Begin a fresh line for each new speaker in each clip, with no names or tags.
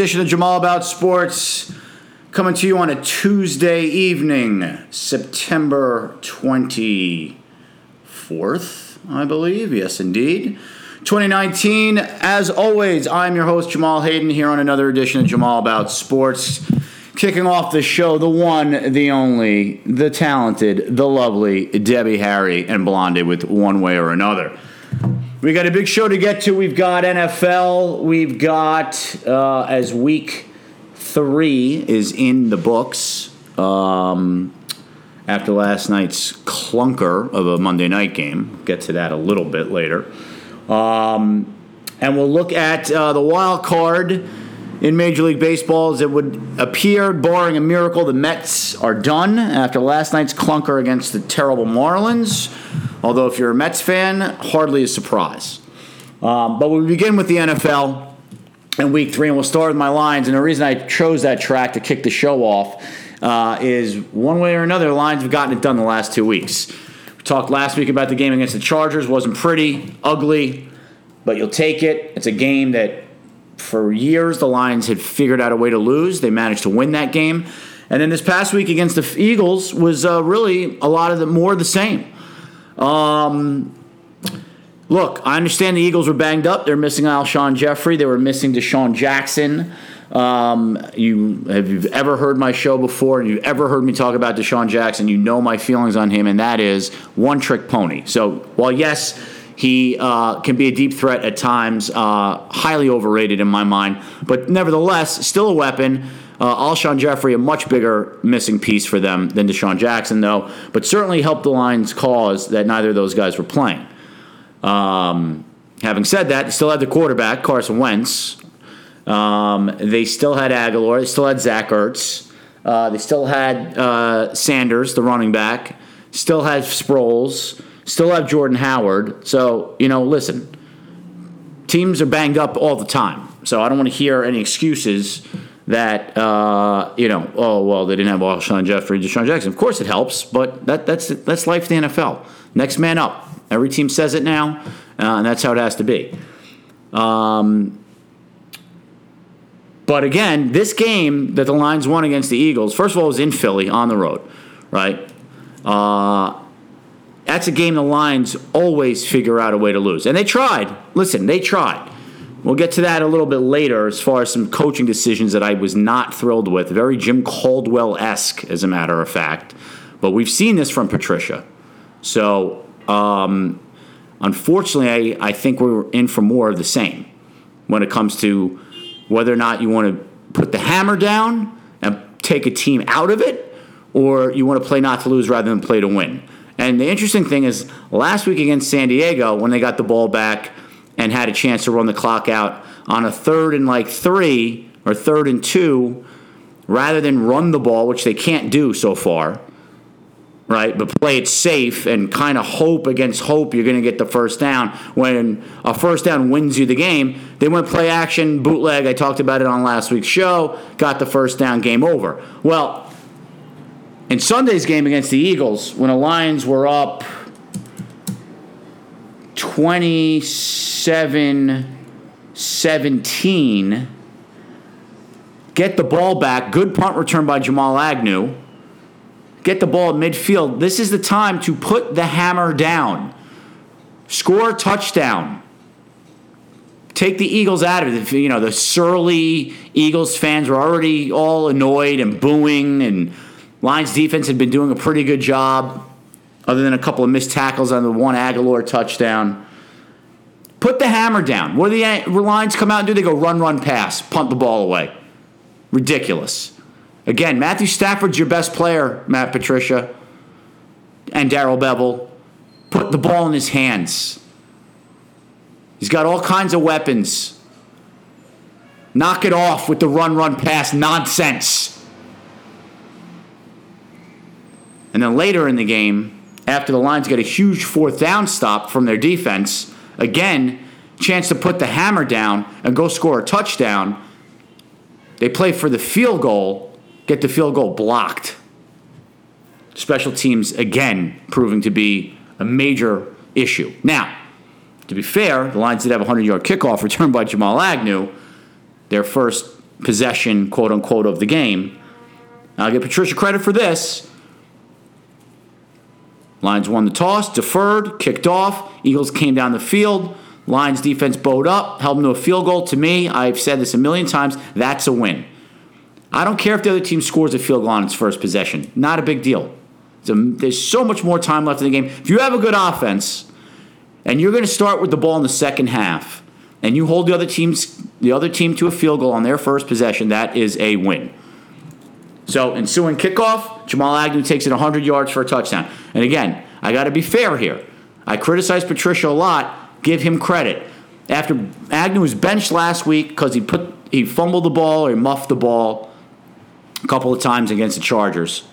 edition of Jamal About Sports, coming to you on a Tuesday evening, September 24th, I believe. Yes, indeed. 2019. As always, I'm your host, Jamal Hayden, here on another edition of Jamal About Sports. Kicking off the show, the one, the only, the talented, the lovely Debbie Harry and Blondie with One Way or Another. We got a big show to get to. We've got NFL. We've got uh, as week three is in the books um, after last night's clunker of a Monday night game. Get to that a little bit later, um, and we'll look at uh, the wild card in Major League Baseball. As it would appear, barring a miracle, the Mets are done after last night's clunker against the terrible Marlins. Although, if you're a Mets fan, hardly a surprise. Um, but we begin with the NFL in week three, and we'll start with my lines. And the reason I chose that track to kick the show off uh, is one way or another, the Lions have gotten it done the last two weeks. We talked last week about the game against the Chargers, wasn't pretty, ugly, but you'll take it. It's a game that for years the Lions had figured out a way to lose. They managed to win that game. And then this past week against the Eagles was uh, really a lot of the more the same. Um, look, I understand the Eagles were banged up. They're missing Alshon Jeffery. They were missing DeSean Jackson. Um, you have you ever heard my show before and you've ever heard me talk about DeSean Jackson, you know my feelings on him, and that is one trick pony. So while yes, he uh, can be a deep threat at times, uh, highly overrated in my mind, but nevertheless, still a weapon. Uh, Alshon Jeffery, a much bigger missing piece for them than DeSean Jackson, though, but certainly helped the Lions' cause that neither of those guys were playing. Um, having said that, they still had the quarterback, Carson Wentz. Um, they still had Agholor. They still had Zach Ertz. Uh, they still had uh, Sanders, the running back. Still had Sproles. Still have Jordan Howard. So, you know, listen, teams are banged up all the time. So I don't want to hear any excuses that uh, you know, oh well, they didn't have Alshon Jeffery, DeSean Jackson. Of course, it helps, but that, that's that's life in the NFL. Next man up. Every team says it now, uh, and that's how it has to be. Um, but again, this game that the Lions won against the Eagles, first of all, was in Philly on the road, right? Uh, that's a game the Lions always figure out a way to lose, and they tried. Listen, they tried. We'll get to that a little bit later as far as some coaching decisions that I was not thrilled with. Very Jim Caldwell esque, as a matter of fact. But we've seen this from Patricia. So, um, unfortunately, I, I think we're in for more of the same when it comes to whether or not you want to put the hammer down and take a team out of it, or you want to play not to lose rather than play to win. And the interesting thing is, last week against San Diego, when they got the ball back, and had a chance to run the clock out on a third and like three or third and two rather than run the ball, which they can't do so far, right? But play it safe and kind of hope against hope you're going to get the first down. When a first down wins you the game, they went play action, bootleg. I talked about it on last week's show, got the first down, game over. Well, in Sunday's game against the Eagles, when the Lions were up 27 17. Get the ball back. Good punt return by Jamal Agnew. Get the ball at midfield. This is the time to put the hammer down. Score a touchdown. Take the Eagles out of it. You know, the surly Eagles fans were already all annoyed and booing, and Lions defense had been doing a pretty good job other than a couple of missed tackles on the one Agholor touchdown. Put the hammer down. What do the Lions come out and do? They go run, run, pass, punt the ball away. Ridiculous. Again, Matthew Stafford's your best player, Matt Patricia, and Darrell Bevell. Put the ball in his hands. He's got all kinds of weapons. Knock it off with the run, run, pass nonsense. And then later in the game, after the Lions get a huge fourth down stop from their defense. Again, chance to put the hammer down and go score a touchdown. They play for the field goal, get the field goal blocked. Special teams, again, proving to be a major issue. Now, to be fair, the Lions did have a 100 yard kickoff return by Jamal Agnew, their first possession, quote unquote, of the game. I'll give Patricia credit for this. Lions won the toss, deferred, kicked off. Eagles came down the field. Lions defense bowed up, held them to a field goal. To me, I've said this a million times, that's a win. I don't care if the other team scores a field goal on its first possession. Not a big deal. A, there's so much more time left in the game. If you have a good offense and you're going to start with the ball in the second half and you hold the other team's the other team to a field goal on their first possession, that is a win. So, ensuing kickoff, Jamal Agnew takes it 100 yards for a touchdown. And again, I got to be fair here. I criticize Patricia a lot. Give him credit. After Agnew was benched last week because he put he fumbled the ball or he muffed the ball a couple of times against the Chargers.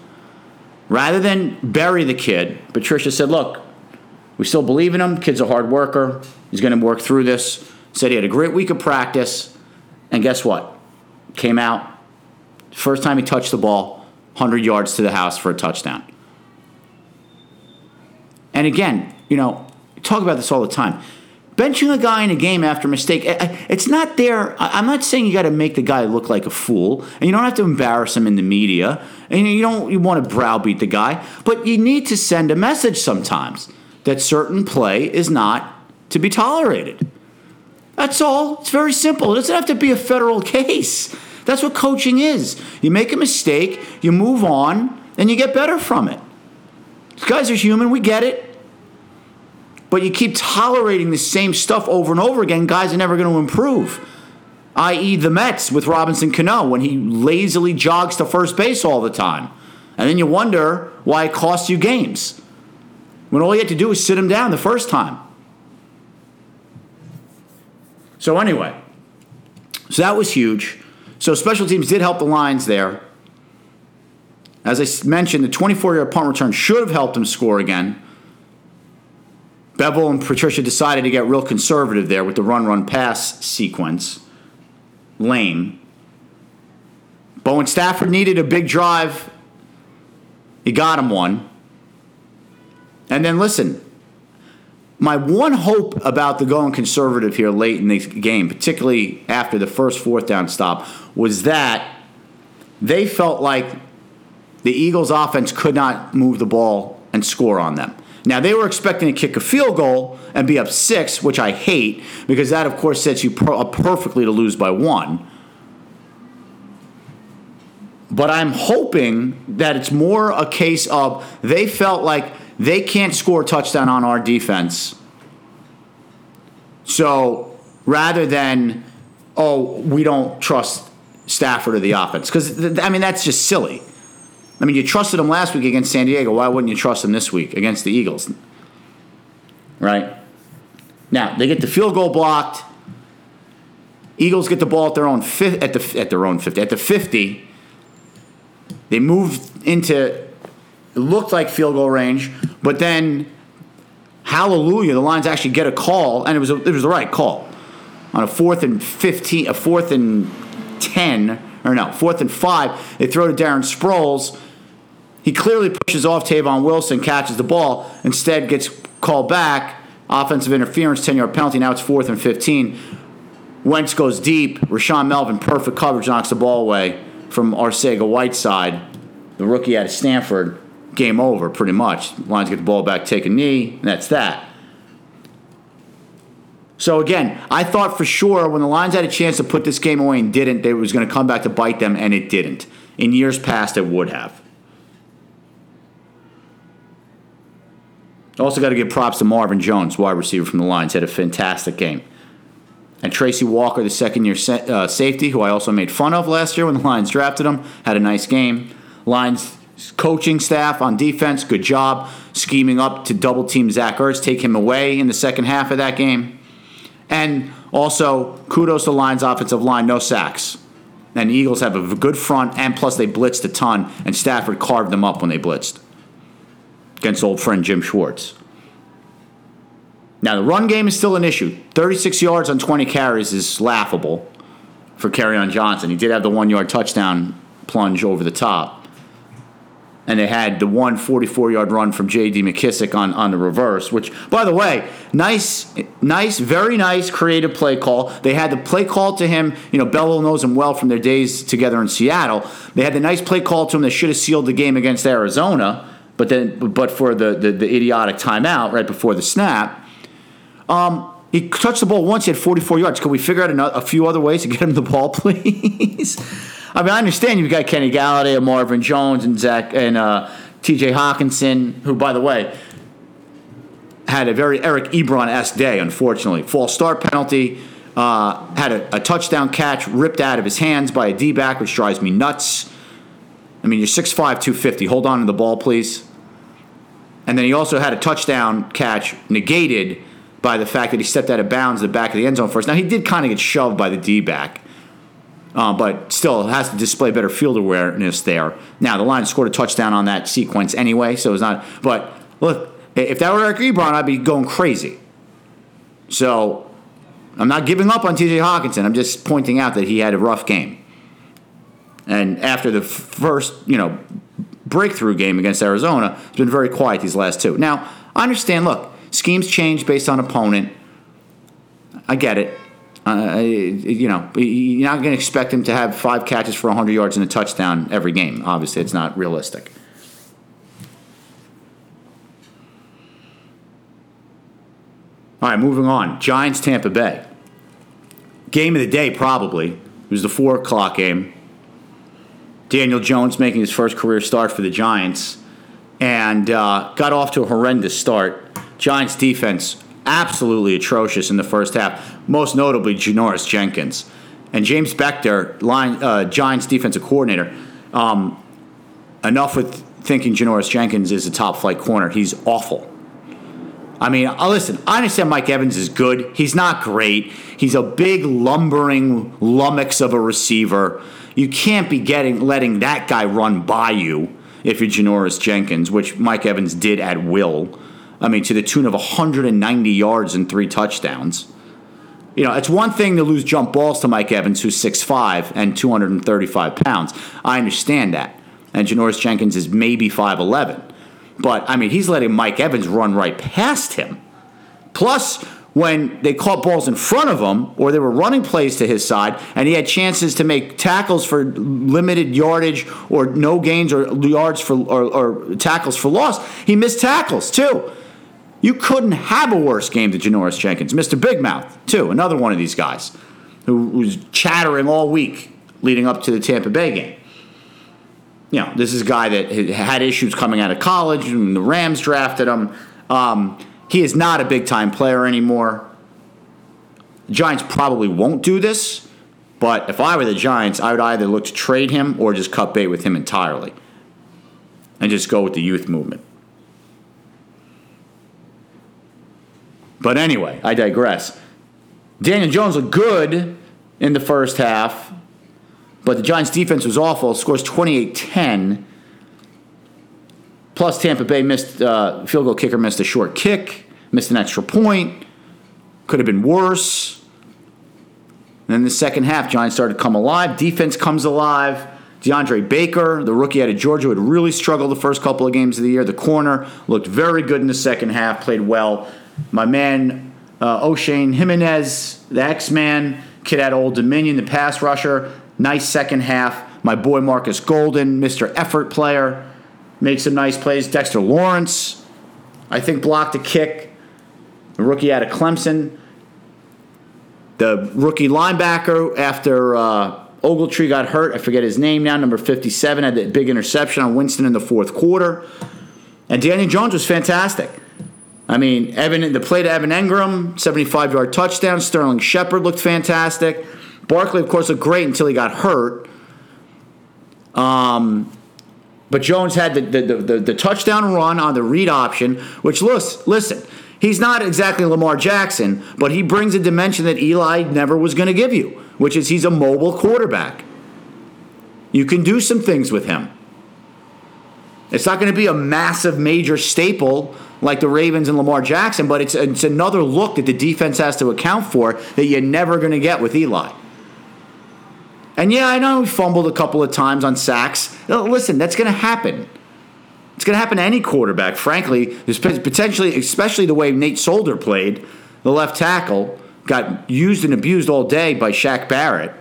Rather than bury the kid, Patricia said, "Look, we still believe in him. Kid's a hard worker. He's going to work through this." Said he had a great week of practice, and guess what? Came out First time he touched the ball, 100 yards to the house for a touchdown. And again, you know, talk about this all the time. Benching a guy in a game after a mistake, it's not there. I'm not saying you got to make the guy look like a fool, and you don't have to embarrass him in the media, and you don't you want to browbeat the guy, but you need to send a message sometimes that certain play is not to be tolerated. That's all. It's very simple. It doesn't have to be a federal case. That's what coaching is. You make a mistake, you move on, and you get better from it. These guys are human, we get it. But you keep tolerating the same stuff over and over again, guys are never going to improve. I.e., the Mets with Robinson Cano when he lazily jogs to first base all the time. And then you wonder why it costs you games. When all you had to do was sit him down the first time. So, anyway, so that was huge. So special teams did help the Lions there. As I mentioned, the 24 yard punt return should have helped them score again. Bevell and Patricia decided to get real conservative there with the run run pass sequence. Lame. But when Stafford needed a big drive, he got him one. And then listen, my one hope about the going conservative here late in the game, particularly after the first fourth down stop, was that they felt like the Eagles' offense could not move the ball and score on them. Now, they were expecting to kick a field goal and be up six, which I hate because that, of course, sets you up perfectly to lose by one. But I'm hoping that it's more a case of they felt like they can't score a touchdown on our defense. So rather than, oh, we don't trust Stafford or the offense, because, I mean, that's just silly. I mean, you trusted him last week against San Diego. Why wouldn't you trust him this week against the Eagles? Right? Now, they get the field goal blocked. Eagles get the ball at their own fi- at the at their own 50 at the 50. They move into it looked like field goal range, but then, hallelujah, the Lions actually get a call, and it was a, it was the right call on a fourth and fifteen, a fourth and ten, or no, fourth and five. They throw to Darren Sproles. He clearly pushes off Tavon Wilson, catches the ball, instead gets called back. Offensive interference, 10 yard penalty. Now it's fourth and 15. Wentz goes deep. Rashaan Melvin, perfect coverage, knocks the ball away from Arcega Whiteside, the rookie out of Stanford game over pretty much. Lions get the ball back, take a knee, and that's that. So again, I thought for sure when the Lions had a chance to put this game away and didn't, they was going to come back to bite them, and it didn't. In years past, it would have. Also, got to give props to Marvin Jones, wide receiver from the Lions, had a fantastic game. And Tracy Walker, the second year uh, safety, who I also made fun of last year when the Lions drafted him, had a nice game. Lions coaching staff on defense, good job scheming up to double team Zach Ertz, take him away in the second half of that game. And also, kudos to Lions' offensive line, no sacks. And the Eagles have a good front, and plus they blitzed a ton, and Stafford carved them up when they blitzed against old friend Jim Schwartz. Now, the run game is still an issue. 36 yards on 20 carries is laughable for Kerryon Johnson. He did have the one yard touchdown plunge over the top. And they had the one 44 yard run from J.D. McKissick on, on the reverse, which, by the way, nice, nice, very nice creative play call. They had the play call to him. You know, Bevell knows him well from their days together in Seattle. They had the nice play call to him that should have sealed the game against Arizona, but then, but for the, the, the idiotic timeout right before the snap. Um, he touched the ball once. He had 44 yards. Can we figure out a, a few other ways to get him the ball, please? I mean, I understand you've got Kenny Golladay and Marvin Jones and Zach and uh, T.J. Hockenson, who, by the way, had a very Eric Ebron esque day. Unfortunately, false start penalty. Uh, had a, a, touchdown catch ripped out of his hands by a D back, which drives me nuts. I mean, you're 6'5, 250. Hold on to the ball, please. And then he also had a touchdown catch negated by the fact that he stepped out of bounds the back of the end zone first. Now, he did kind of get shoved by the D back uh, but still has to display better field awareness there. Now the Lions scored a touchdown on that sequence anyway, so it's not. But look, if that were Eric Ebron, I'd be going crazy. So I'm not giving up on T.J. Hockenson. I'm just pointing out that he had a rough game. And after the first, you know, breakthrough game against Arizona, it's been very quiet these last two. Now I understand. Look, schemes change based on opponent. I get it. Uh, you know, you're not going to expect him to have five catches for 100 yards and a touchdown every game. Obviously, it's not realistic. All right, moving on. Giants, Tampa Bay. Game of the day, probably. It was the 4 o'clock game. Daniel Jones making his first career start for the Giants and uh, got off to a horrendous start. Giants defense absolutely atrocious in the first half, most notably Janoris Jenkins. And James Bettcher, line, uh, Giants defensive coordinator, um, enough with thinking Janoris Jenkins is a top flight corner. He's awful. I mean, uh, listen, I understand Mike Evans is good. He's not great. He's a big, lumbering lummox of a receiver. You can't be getting letting that guy run by you if you're Janoris Jenkins, which Mike Evans did at will. I mean, to the tune of 190 yards and three touchdowns. You know, it's one thing to lose jump balls to Mike Evans, who's 6'5 and 235 pounds. I understand that. And Janoris Jenkins is maybe 5'11. But, I mean, he's letting Mike Evans run right past him. Plus, when they caught balls in front of him or they were running plays to his side and he had chances to make tackles for limited yardage or no gains or yards for or, or tackles for loss, he missed tackles too. You couldn't have a worse game than Janoris Jenkins. Mr. Big Mouth, too, another one of these guys who was chattering all week leading up to the Tampa Bay game. You know, this is a guy that had issues coming out of college, and the Rams drafted him. Um, he is not a big time player anymore. The Giants probably won't do this, but if I were the Giants, I would either look to trade him or just cut bait with him entirely and just go with the youth movement. But anyway, I digress. Daniel Jones looked good in the first half, but the Giants' defense was awful. Scores 28 10. Plus, Tampa Bay missed, uh, field goal kicker missed a short kick, missed an extra point. Could have been worse. And then the second half, Giants started to come alive. Defense comes alive. DeAndre Baker, the rookie out of Georgia, had really struggled the first couple of games of the year. The corner looked very good in the second half, played well. My man uh, Oshane Ximines, the X Man, kid of Old Dominion, the pass rusher. Nice second half. My boy Marcus Golden, Mr. Effort player, made some nice plays. Dexter Lawrence, I think, blocked a kick. The rookie out of Clemson. The rookie linebacker after uh, Ogletree got hurt, I forget his name now, number 57, had that big interception on Winston in the fourth quarter. And Daniel Jones was fantastic. I mean, Evan, the play to Evan Engram, 75 yard touchdown. Sterling Shepard looked fantastic. Barkley, of course, looked great until he got hurt. Um, but Jones had the, the, the, the, touchdown run on the read option, which, listen, listen, he's not exactly Lamar Jackson, but he brings a dimension that Eli never was going to give you, which is he's a mobile quarterback. You can do some things with him. It's not going to be a massive, major staple like the Ravens and Lamar Jackson, but it's, it's another look that the defense has to account for that you're never going to get with Eli. And yeah, I know he fumbled a couple of times on sacks. Listen, that's going to happen. It's going to happen to any quarterback, frankly. There's potentially, especially the way Nate Solder played, the left tackle, got used and abused all day by Shaq Barrett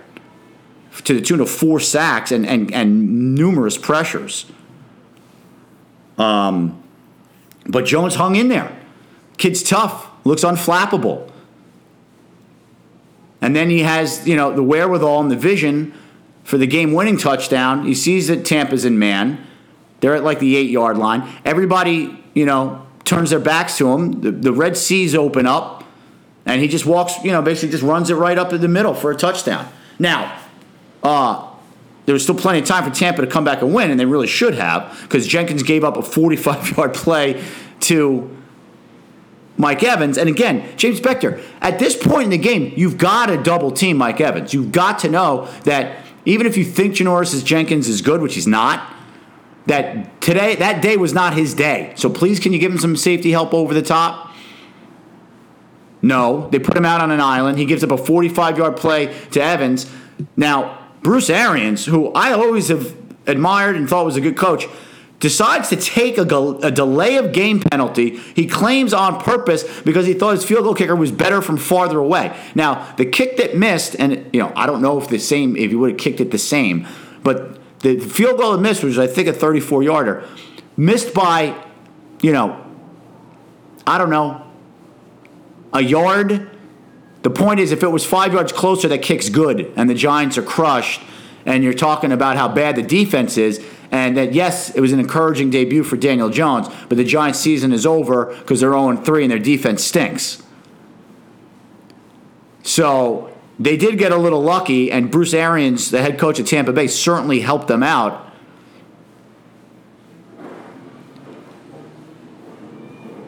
to the tune of four sacks and, and, and numerous pressures. Um, but Jones hung in there. Kid's tough, looks unflappable. And then he has, you know, the wherewithal and the vision for the game-winning touchdown. He sees that Tampa's in man. They're at like the eight-yard line. Everybody, you know, turns their backs to him. The, the Red Seas open up, and he just walks, you know, basically just runs it right up in the middle for a touchdown. Now, uh, there was still plenty of time for Tampa to come back and win, and they really should have, because Jenkins gave up a 45-yard play to Mike Evans. And again, James Bettcher, at this point in the game, you've got to double team Mike Evans. You've got to know that even if you think Janoris Jenkins is good, which he's not, that today, that day was not his day. So please, can you give him some safety help over the top? No, they put him out on an island. He gives up a 45 yard play to Evans. Now, Bruce Arians, who I always have admired and thought was a good coach, decides to take a, a, delay of game penalty. He claims on purpose because he thought his field goal kicker was better from farther away. Now, the kick that missed, and you know, I don't know if the same if he would have kicked it the same, but the field goal that missed was I think a 34 yarder, missed by, you know, I don't know, a yard. The point is, if it was five yards closer, that kick's good, and the Giants are crushed. And you're talking about how bad the defense is and that yes, it was an encouraging debut for Daniel Jones, but the Giants' season is over because they're 0 3 and their defense stinks. So they did get a little lucky, and Bruce Arians, the head coach of Tampa Bay, certainly helped them out.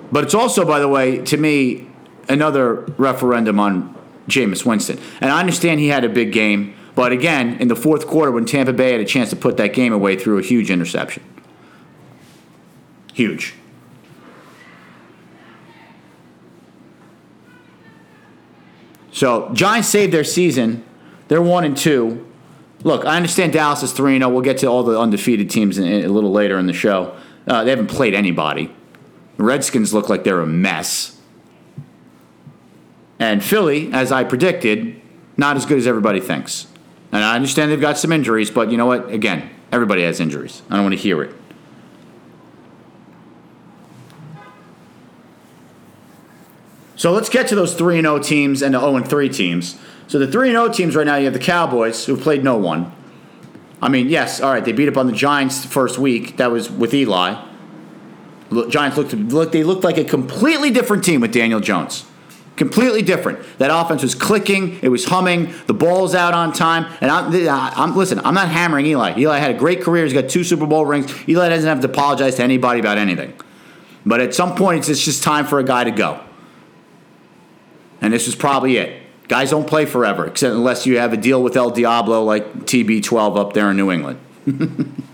But it's also, by the way, to me, another referendum on Jameis Winston. And I understand he had a big game. But again, in the fourth quarter, when Tampa Bay had a chance to put that game away, threw a huge interception. Huge. So Giants saved their season. They're one and two. Look, I understand Dallas is three and zero. Oh. We'll get to all the undefeated teams in, in, a little later in the show. Uh, they haven't played anybody. Redskins look like they're a mess. And Philly, as I predicted, not as good as everybody thinks. And I understand they've got some injuries, but you know what? Again, everybody has injuries. I don't want to hear it. So let's get to those 3 0 teams and the 0 3 teams. So the 3 0 teams right now, you have the Cowboys, who've played no one. I mean, yes, all right, they beat up on the Giants first week. That was with Eli. Giants looked, looked they looked like a completely different team with Daniel Jones. Completely different. That offense was clicking. It was humming. The ball's out on time. And I'm, I'm listen. I'm not hammering Eli. Eli had a great career. He's got two Super Bowl rings. Eli doesn't have to apologize to anybody about anything. But at some point, it's just time for a guy to go. And this was probably it. Guys don't play forever, except unless you have a deal with El Diablo like TB12 up there in New England.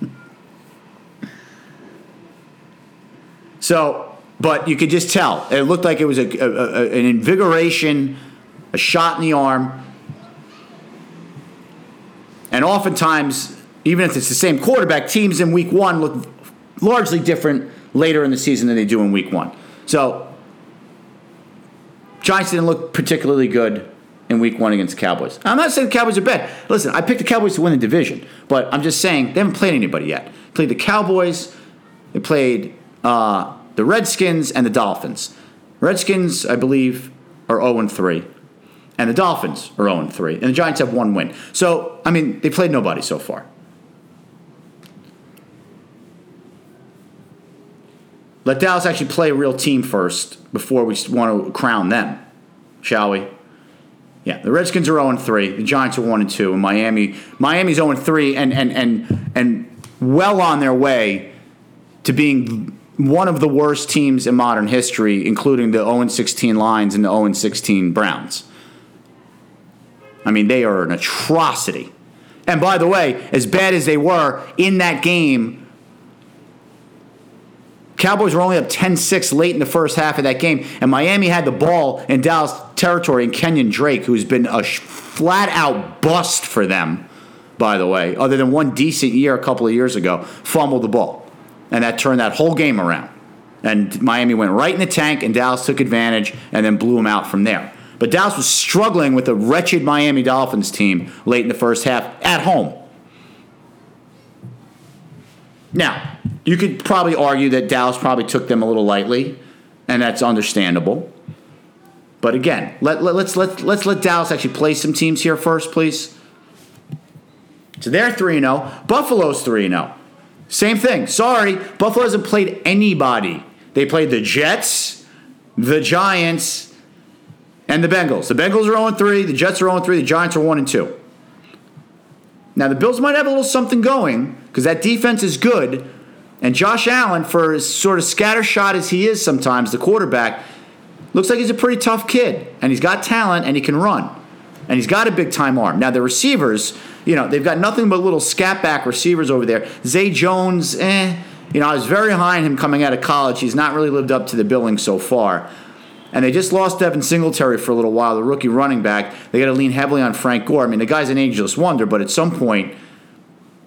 so but you could just tell. It looked like it was a, a, a, an invigoration, a shot in the arm. And oftentimes, even if it's the same quarterback, teams in week one look largely different later in the season than they do in week one. So, Giants didn't look particularly good in week one against the Cowboys. I'm not saying the Cowboys are bad. Listen, I picked the Cowboys to win the division, but I'm just saying they haven't played anybody yet. Played the Cowboys, they played uh, the Redskins and the Dolphins. Redskins, I believe, are 0 3. And the Dolphins are 0 3. And the Giants have one win. So, I mean, they played nobody so far. Let Dallas actually play a real team first before we want to crown them, shall we? Yeah, the Redskins are 0 3. The Giants are 1 2. And Miami, Miami's 0 3 and, and, and, and well on their way to being one of the worst teams in modern history, including the 0 16 Lions and the 0 16 Browns. I mean, they are an atrocity. And by the way, as bad as they were in that game, Cowboys were only up 10 6 late in the first half of that game, and Miami had the ball in Dallas territory, and Kenyon Drake, who's been a flat out bust for them, by the way, other than one decent year a couple of years ago, fumbled the ball. And that turned that whole game around. And Miami went right in the tank, and Dallas took advantage and then blew them out from there. But Dallas was struggling with a wretched Miami Dolphins team late in the first half at home. Now, you could probably argue that Dallas probably took them a little lightly, and that's understandable. But again, let, let, let's, let, let's let Dallas actually play some teams here first, please. So they're 3 0. Buffalo's 3 0. Same thing. Sorry, Buffalo hasn't played anybody. They played the Jets, the Giants, and the Bengals. The Bengals are 0 3, the Jets are 0 3, the Giants are 1 2. Now, the Bills might have a little something going because that defense is good. And Josh Allen, for as sort of scattershot as he is sometimes, the quarterback, looks like he's a pretty tough kid. And he's got talent and he can run. And he's got a big time arm. Now, the receivers, you know, they've got nothing but little scat back receivers over there. Zay Jones, eh. You know, I was very high on him coming out of college. He's not really lived up to the billing so far. And they just lost Devin Singletary for a little while, the rookie running back. They got to lean heavily on Frank Gore. I mean, the guy's an ageless wonder, but at some point,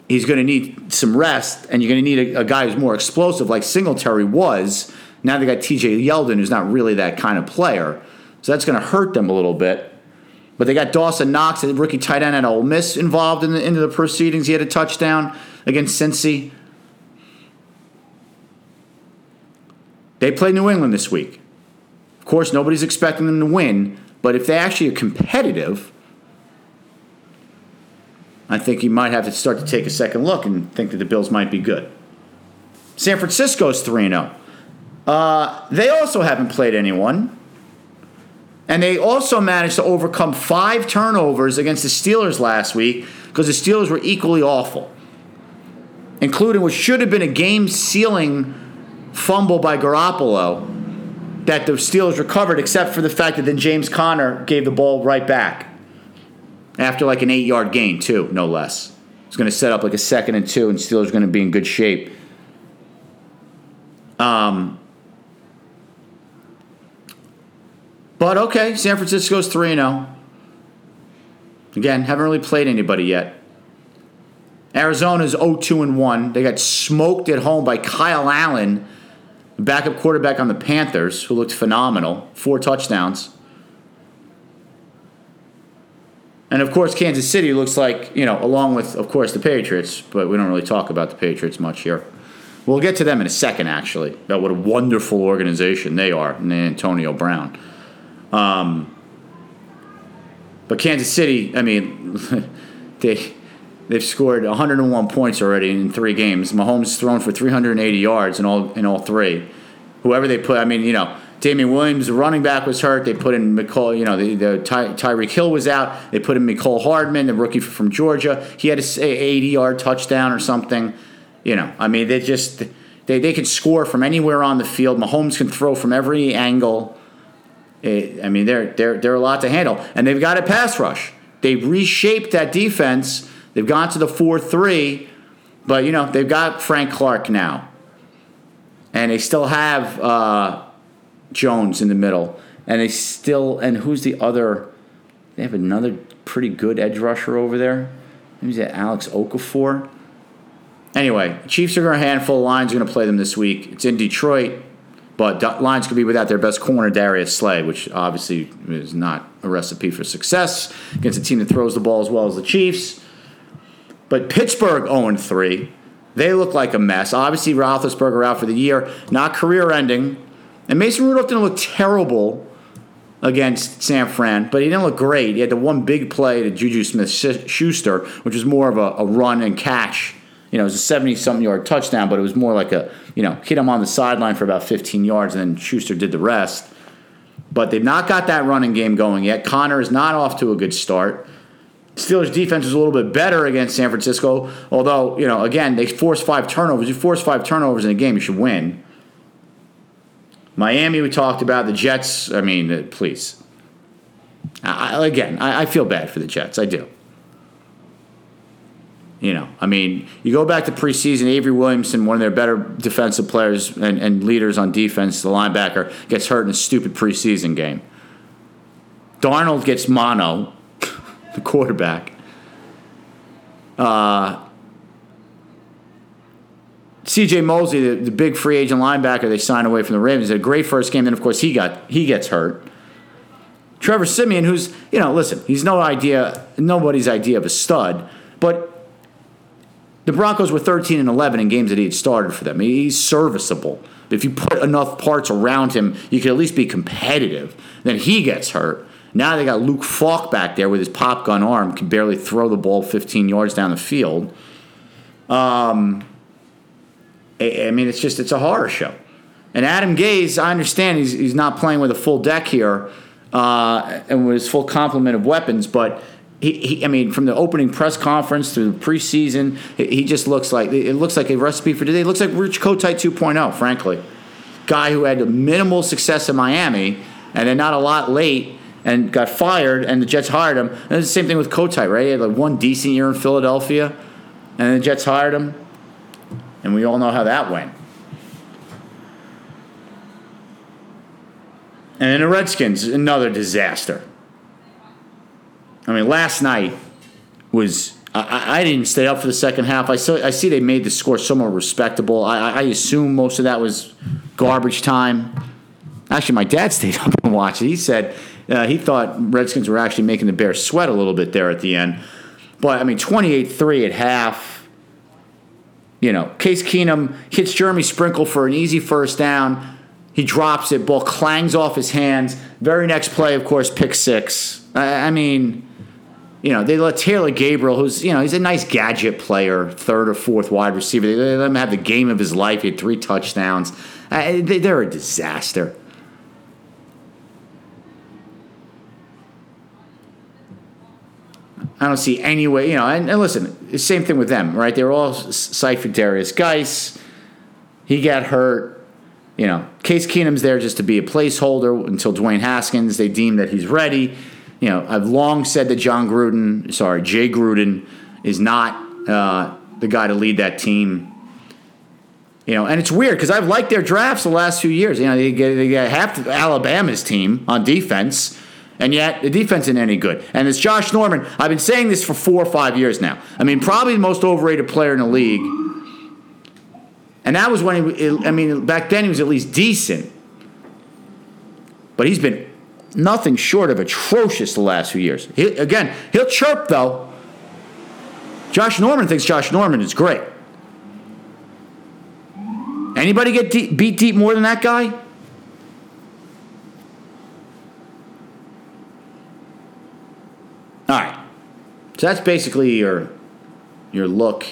he's going to need some rest, and you're going to need a, a, guy who's more explosive, like Singletary was. Now they got TJ Yeldon, who's not really that kind of player. So that's going to hurt them a little bit. But they got Dawson Knox, the rookie tight end at Ole Miss, involved in the, into the proceedings. He had a touchdown against Cincy. They play New England this week Of course, nobody's expecting them to win, but if they actually are competitive, I think you might have to start to take a second look and think that the Bills might be good. San Francisco's 3 0. Uh, they also haven't played anyone. And they also managed to overcome five turnovers against the Steelers last week because the Steelers were equally awful, including what should have been a game sealing fumble by Garoppolo that the Steelers recovered, except for the fact that then James Conner gave the ball right back after like an eight yard gain, too, no less. It's going to set up like a second and two, and Steelers are going to be in good shape. Um, but okay, San Francisco's 3 0. Again, haven't really played anybody yet. Arizona's 0 2 and 1. They got smoked at home by Kyle Allen backup quarterback on the Panthers, who looked phenomenal, four touchdowns. And of course, Kansas City looks like, you know, along with, of course, the Patriots, but we don't really talk about the Patriots much here. We'll get to them in a second, actually, about what a wonderful organization they are, and Antonio Brown. Um, but Kansas City, I mean, they They've scored 101 points already in three games. Mahomes thrown for 380 yards in all in all three. Whoever they put, I mean, you know, Damien Williams, the running back, was hurt. They put in Mecole, you know, the, the Ty, Tyreek Hill was out. They put in Mecole Hardman, the rookie from Georgia. He had a 80 yard touchdown or something. You know, I mean, they just they they can score from anywhere on the field. Mahomes can throw from every angle. It, I mean, they're they're they're a lot to handle, and they've got a pass rush. They've reshaped that defense They've gone to the 4 3, but, you know, they've got Frank Clark now. And they still have uh, Jones in the middle. And they still, and who's the other? They have another pretty good edge rusher over there. Maybe that Alex Okafor. Anyway, Chiefs are going to handful. Lions are going to play them this week. It's in Detroit, but Lions could be without their best corner, Darius Slay, which obviously is not a recipe for success against a team that throws the ball as well as the Chiefs. But Pittsburgh 0 3. They look like a mess. Obviously, Roethlisberger out for the year, not career ending. And Mason Rudolph didn't look terrible against San Fran, but he didn't look great. He had the one big play to Juju Smith Schuster, which was more of a, a run and catch. You know, it was a 70 something yard touchdown, but it was more like a, you know, hit him on the sideline for about 15 yards, and then Schuster did the rest. But they've not got that running game going yet. Conner is not off to a good start. Steelers defense was a little bit better against San Francisco, although, you know, again, they forced five turnovers. You force five turnovers in a game, you should win. Miami, we talked about. The Jets, I mean, please. I, again, I, I feel bad for the Jets. I do. You know, I mean, you go back to preseason, Avery Williamson, one of their better defensive players and, and leaders on defense, the linebacker, gets hurt in a stupid preseason game. Darnold gets mono the quarterback. Uh, C.J. Mosley, the, the big free agent linebacker they signed away from the Ravens, had a great first game. Then of course he got he gets hurt. Trevor Siemian, who's you know, listen, he's no idea, nobody's idea of a stud, but the Broncos were 13 and 11 in games that he had started for them. He's serviceable. If you put enough parts around him, you can at least be competitive. Then he gets hurt. Now they got Luke Falk back there with his pop gun arm, can barely throw the ball 15 yards down the field. Um, I mean, it's just it's a horror show. And Adam Gase, I understand he's, he's not playing with a full deck here uh, and with his full complement of weapons, but he, he, I mean, from the opening press conference to the preseason, he just looks like it looks like a recipe for today. It looks like Rich Kotite 2.0, frankly. Guy who had minimal success in Miami and then not a lot late and got fired, and the Jets hired him. And it's the same thing with Kotite, right? He had like one decent year in Philadelphia, and the Jets hired him, and we all know how that went. And then the Redskins, another disaster. I mean, last night was I, I, didn't stay up for the second half. I saw I see they made the score somewhat respectable. I, I assume most of that was garbage time. Actually, my dad stayed up and watched it. He said uh, he thought Redskins were actually making the Bears sweat a little bit there at the end. But I mean, 28-3 at half. You know, Case Keenum hits Jeremy Sprinkle for an easy first down. He drops it. Ball clangs off his hands. Very next play, of course, pick six. I, I mean, you know, they let Taylor Gabriel, who's, you know, he's a nice gadget player, third or fourth wide receiver. They let him have the game of his life. He had three touchdowns. Uh, they, they're a disaster. I don't see any way, you know, and, and listen, same thing with them, right? They're all Cypher Darius Geis. He got hurt. You know, Case Keenum's there just to be a placeholder until Dwayne Haskins, they deem that he's ready. You know, I've long said that John Gruden, sorry, Jay Gruden, is not uh, the guy to lead that team. You know, and it's weird because I've liked their drafts the last few years. You know, they get, they get half Alabama's team on defense and yet the defense isn't any good. And it's Josh Norman. I've been saying this for four or five years now. I mean, probably the most overrated player in the league. And that was when he, I mean, back then he was at least decent. But he's been nothing short of atrocious the last few years. He, again, he'll chirp though. Josh Norman thinks Josh Norman is great. Anybody get deep, beat deep more than that guy? All right. So that's basically your your look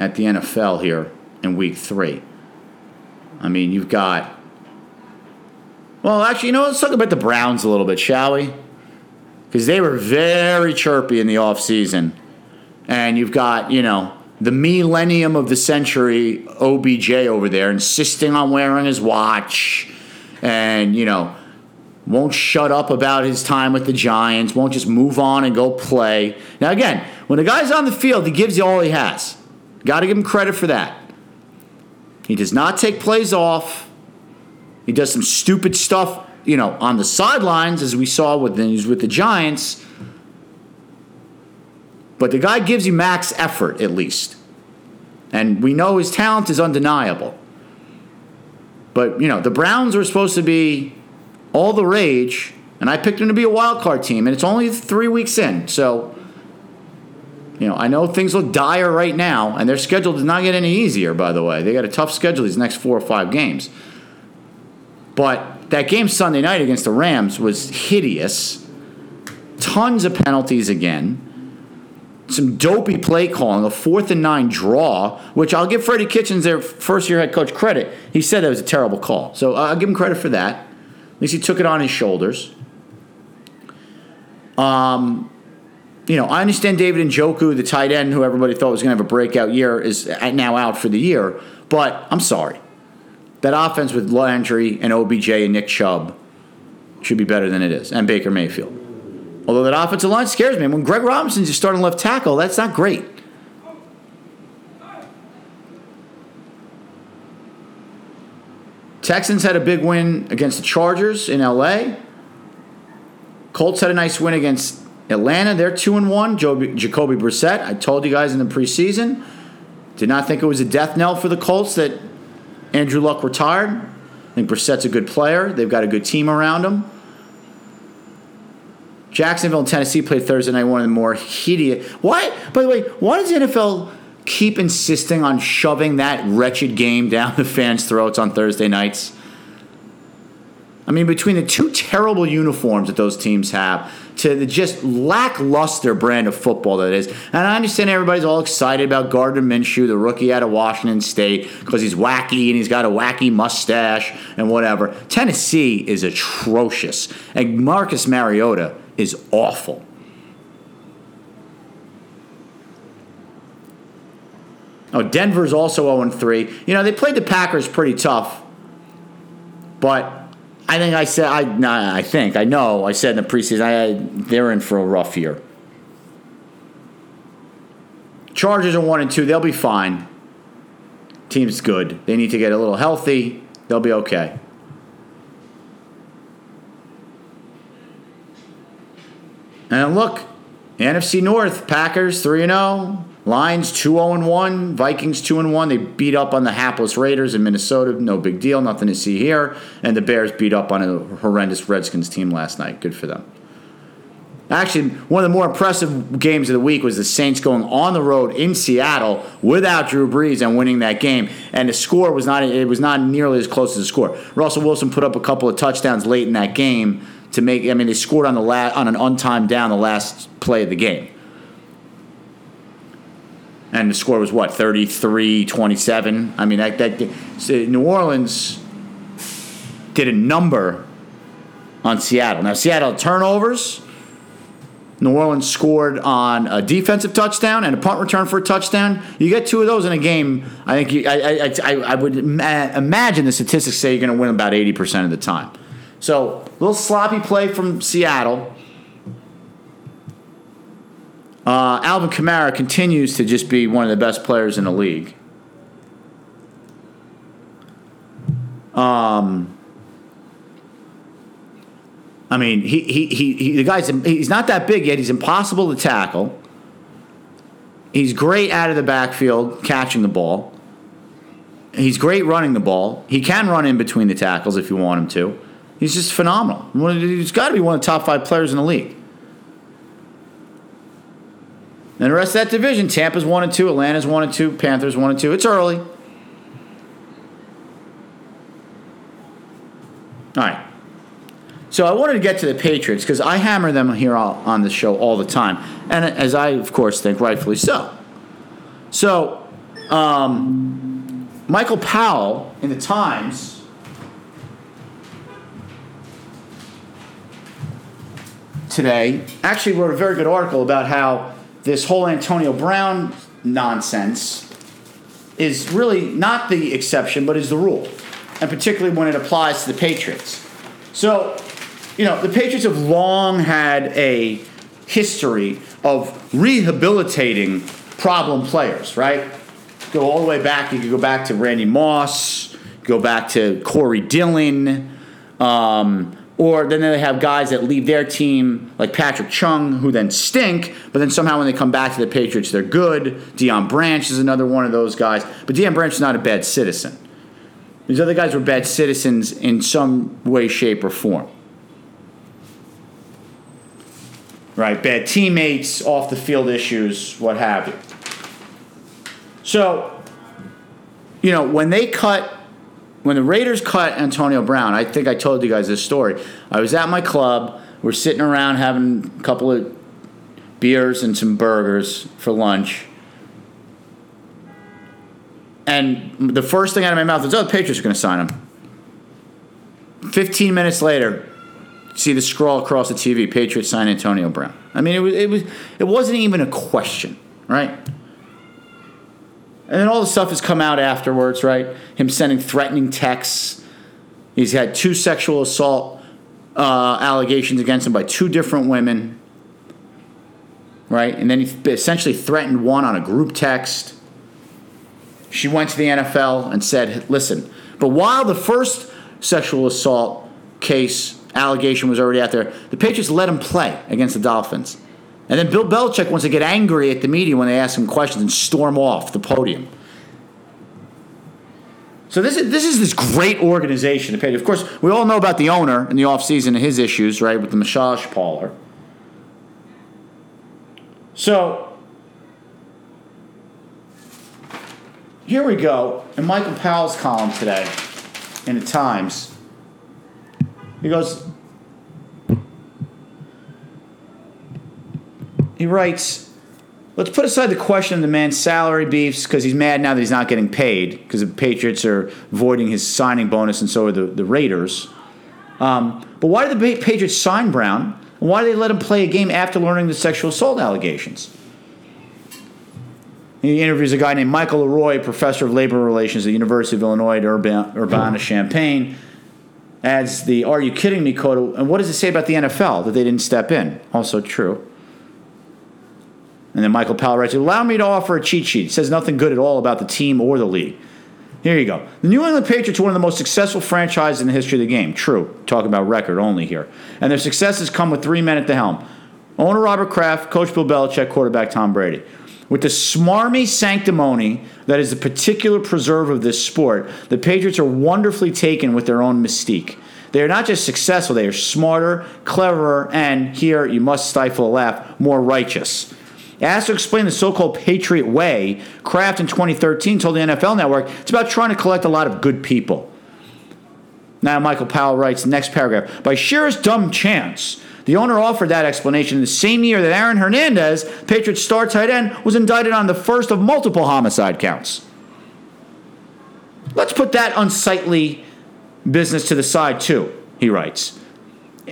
at the NFL here in week three. I mean, you've got. Well, actually, you know, let's talk about the Browns a little bit, shall we? Because they were very chirpy in the offseason. And you've got, you know, the millennium of the century OBJ over there insisting on wearing his watch. And, you know, won't shut up about his time with the Giants, won't just move on and go play. Now, again, when a guy's on the field, he gives you all he has. Got to give him credit for that. He does not take plays off. He does some stupid stuff, you know, on the sidelines, as we saw with the, with the Giants. But the guy gives you max effort, at least. And we know his talent is undeniable. But, you know, the Browns were supposed to be all the rage, and I picked them to be a wild card team, and it's only three weeks in. So, you know, I know things look dire right now, and their schedule does not get any easier, by the way. They got a tough schedule these next four or five games. But that game Sunday night against the Rams was hideous. Tons of penalties again. Some dopey play calling, a fourth and nine draw, which I'll give Freddie Kitchens, their first year head coach, credit. He said that was a terrible call. So I'll give him credit for that. At least he took it on his shoulders. Um, you know, I understand David Njoku, the tight end, who everybody thought was going to have a breakout year, is now out for the year. But I'm sorry. That offense with Landry and OBJ and Nick Chubb should be better than it is, and Baker Mayfield. Although that offensive line scares me. When Greg Robinson's your starting left tackle, that's not great. Texans had a big win against the Chargers in LA. Colts had a nice win against Atlanta. They're two and one. Jacoby Brissett. I told you guys in the preseason. Did not think it was a death knell for the Colts that Andrew Luck retired. I think Brissett's a good player. They've got a good team around him. Jacksonville and Tennessee played Thursday night, one of the more hideous. Why, by the way, why does the NFL keep insisting on shoving that wretched game down the fans' throats on Thursday nights? I mean, between the two terrible uniforms that those teams have, to the just lackluster brand of football that is. And I understand everybody's all excited about Gardner Minshew, the rookie out of Washington State, because he's wacky and he's got a wacky mustache and whatever. Tennessee is atrocious, and Marcus Mariota is awful. Oh, Denver's also 0 3. You know, they played the Packers pretty tough, but I think I said I nah, I think I know I said in the preseason I, they're in for a rough year. Chargers are one and two. They'll be fine. Team's good. They need to get a little healthy. They'll be okay. And look, NFC North, Packers 3 and 0. Lions 2 0 1, Vikings 2 1. They beat up on the hapless Raiders in Minnesota. No big deal, nothing to see here. And the Bears beat up on a horrendous Redskins team last night. Good for them. Actually, one of the more impressive games of the week was the Saints going on the road in Seattle without Drew Brees and winning that game. And the score was not it was not nearly as close as the score. Russell Wilson put up a couple of touchdowns late in that game to make. I mean, they scored on the last on an untimed down the last play of the game and the score was what 33-27 i mean that, that so new orleans did a number on seattle. Now seattle turnovers. New orleans scored on a defensive touchdown and a punt return for a touchdown. You get two of those in a game i think you, I, I, I, I would imagine the statistics say you're going to win about 80% of the time. So a little sloppy play from seattle uh, Alvin Kamara continues to just be one of the best players in the league. Um, I mean, he, he, he, he, the guy's he's not that big yet. He's impossible to tackle. He's great out of the backfield catching the ball. He's great running the ball. He can run in between the tackles if you want him to. He's just phenomenal. He's got to be one of the top five players in the league. And the rest of that division, Tampa's one and two, Atlanta's one and two, Panthers one and two. It's early. All right. So I wanted to get to the Patriots because I hammer them here on the show all the time, and as I of course think rightfully so. So, um, Michael Powell in the Times. Today actually wrote a very good article about how this whole Antonio Brown nonsense is really not the exception, but is the rule, and particularly when it applies to the Patriots. So, you know, the Patriots have long had a history of rehabilitating problem players, right? Go all the way back. You could go back to Randy Moss, go back to Corey Dillon. Um, or then they have guys that leave their team, like Patrick Chung, who then stink, but then somehow when they come back to the Patriots, they're good. Deion Branch is another one of those guys. But Deion Branch is not a bad citizen. These other guys were bad citizens in some way, shape, or form. Right? Bad teammates, off the field issues, what have you. So, you know, when they cut when the Raiders cut Antonio Brown, I think I told you guys this story. I was at my club. We're sitting around having a couple of beers and some burgers for lunch. And the first thing out of my mouth was, "Oh, the Patriots are going to sign him." Fifteen minutes later, see the scroll across the TV: Patriots sign Antonio Brown. I mean, it was it was it wasn't even a question, right? And then all the stuff has come out afterwards, right? Him sending threatening texts. He's had two sexual assault uh, allegations against him by two different women, right? And then he essentially threatened one on a group text. She went to the NFL and said, listen, but while the first sexual assault case allegation was already out there, the Patriots let him play against the Dolphins. And then Bill Belichick wants to get angry at the media when they ask him questions and storm off the podium. So this is this is this great organization. Of course, we all know about the owner in the offseason and his issues, right, with the massage parlor. So here we go in Michael Powell's column today in the Times. He goes. He writes Let's put aside the question of the man's salary beefs because he's mad now that he's not getting paid because the Patriots are voiding his signing bonus and so are the, the Raiders. Um, but why did the Patriots sign Brown? And why did they let him play a game after learning the sexual assault allegations? He interviews a guy named Michael Leroy, professor of labor relations at the University of Illinois at Urbana Champaign. Adds the "Are you kidding me?" quote. And what does it say about the NFL that they didn't step in? Also true. And then Michael Powell writes, Allow me to offer a cheat sheet. It says nothing good at all about the team or the league. Here you go. The New England Patriots are one of the most successful franchises in the history of the game. True. Talking about record only here. And their successes come with three men at the helm owner Robert Kraft, coach Bill Belichick, quarterback Tom Brady. With the smarmy sanctimony that is the particular preserve of this sport, the Patriots are wonderfully taken with their own mystique. They are not just successful, they are smarter, cleverer, and here you must stifle a laugh, more righteous. Asked to explain the so called Patriot Way, Kraft in 2013 told the NFL Network it's about trying to collect a lot of good people. Now, Michael Powell writes, the next paragraph By sheerest dumb chance, the owner offered that explanation the same year that Aaron Hernandez, Patriots star tight end, was indicted on the first of multiple homicide counts. Let's put that unsightly business to the side, too, he writes.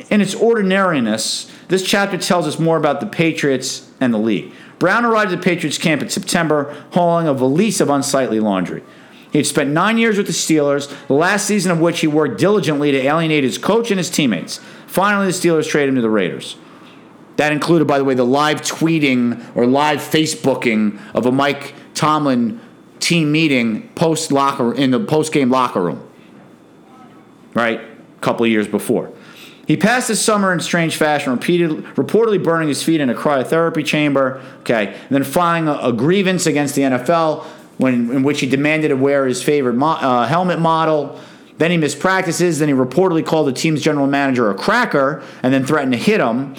In its ordinariness, this chapter tells us more about the Patriots and the league. Brown arrived at the Patriots camp in September, hauling a valise of unsightly laundry. He had spent nine years with the Steelers, the last season of which he worked diligently to alienate his coach and his teammates. Finally, the Steelers traded him to the Raiders. That included, by the way, the live tweeting or live Facebooking of a Mike Tomlin team meeting post locker in the post game locker room. Right, a couple of years before. He passed the summer in strange fashion, repeated, reportedly burning his feet in a cryotherapy chamber. Okay, and then filing a, a grievance against the NFL when, in which he demanded to wear his favorite mo- uh, helmet model. Then he missed practices. Then he reportedly called the team's general manager a cracker and then threatened to hit him.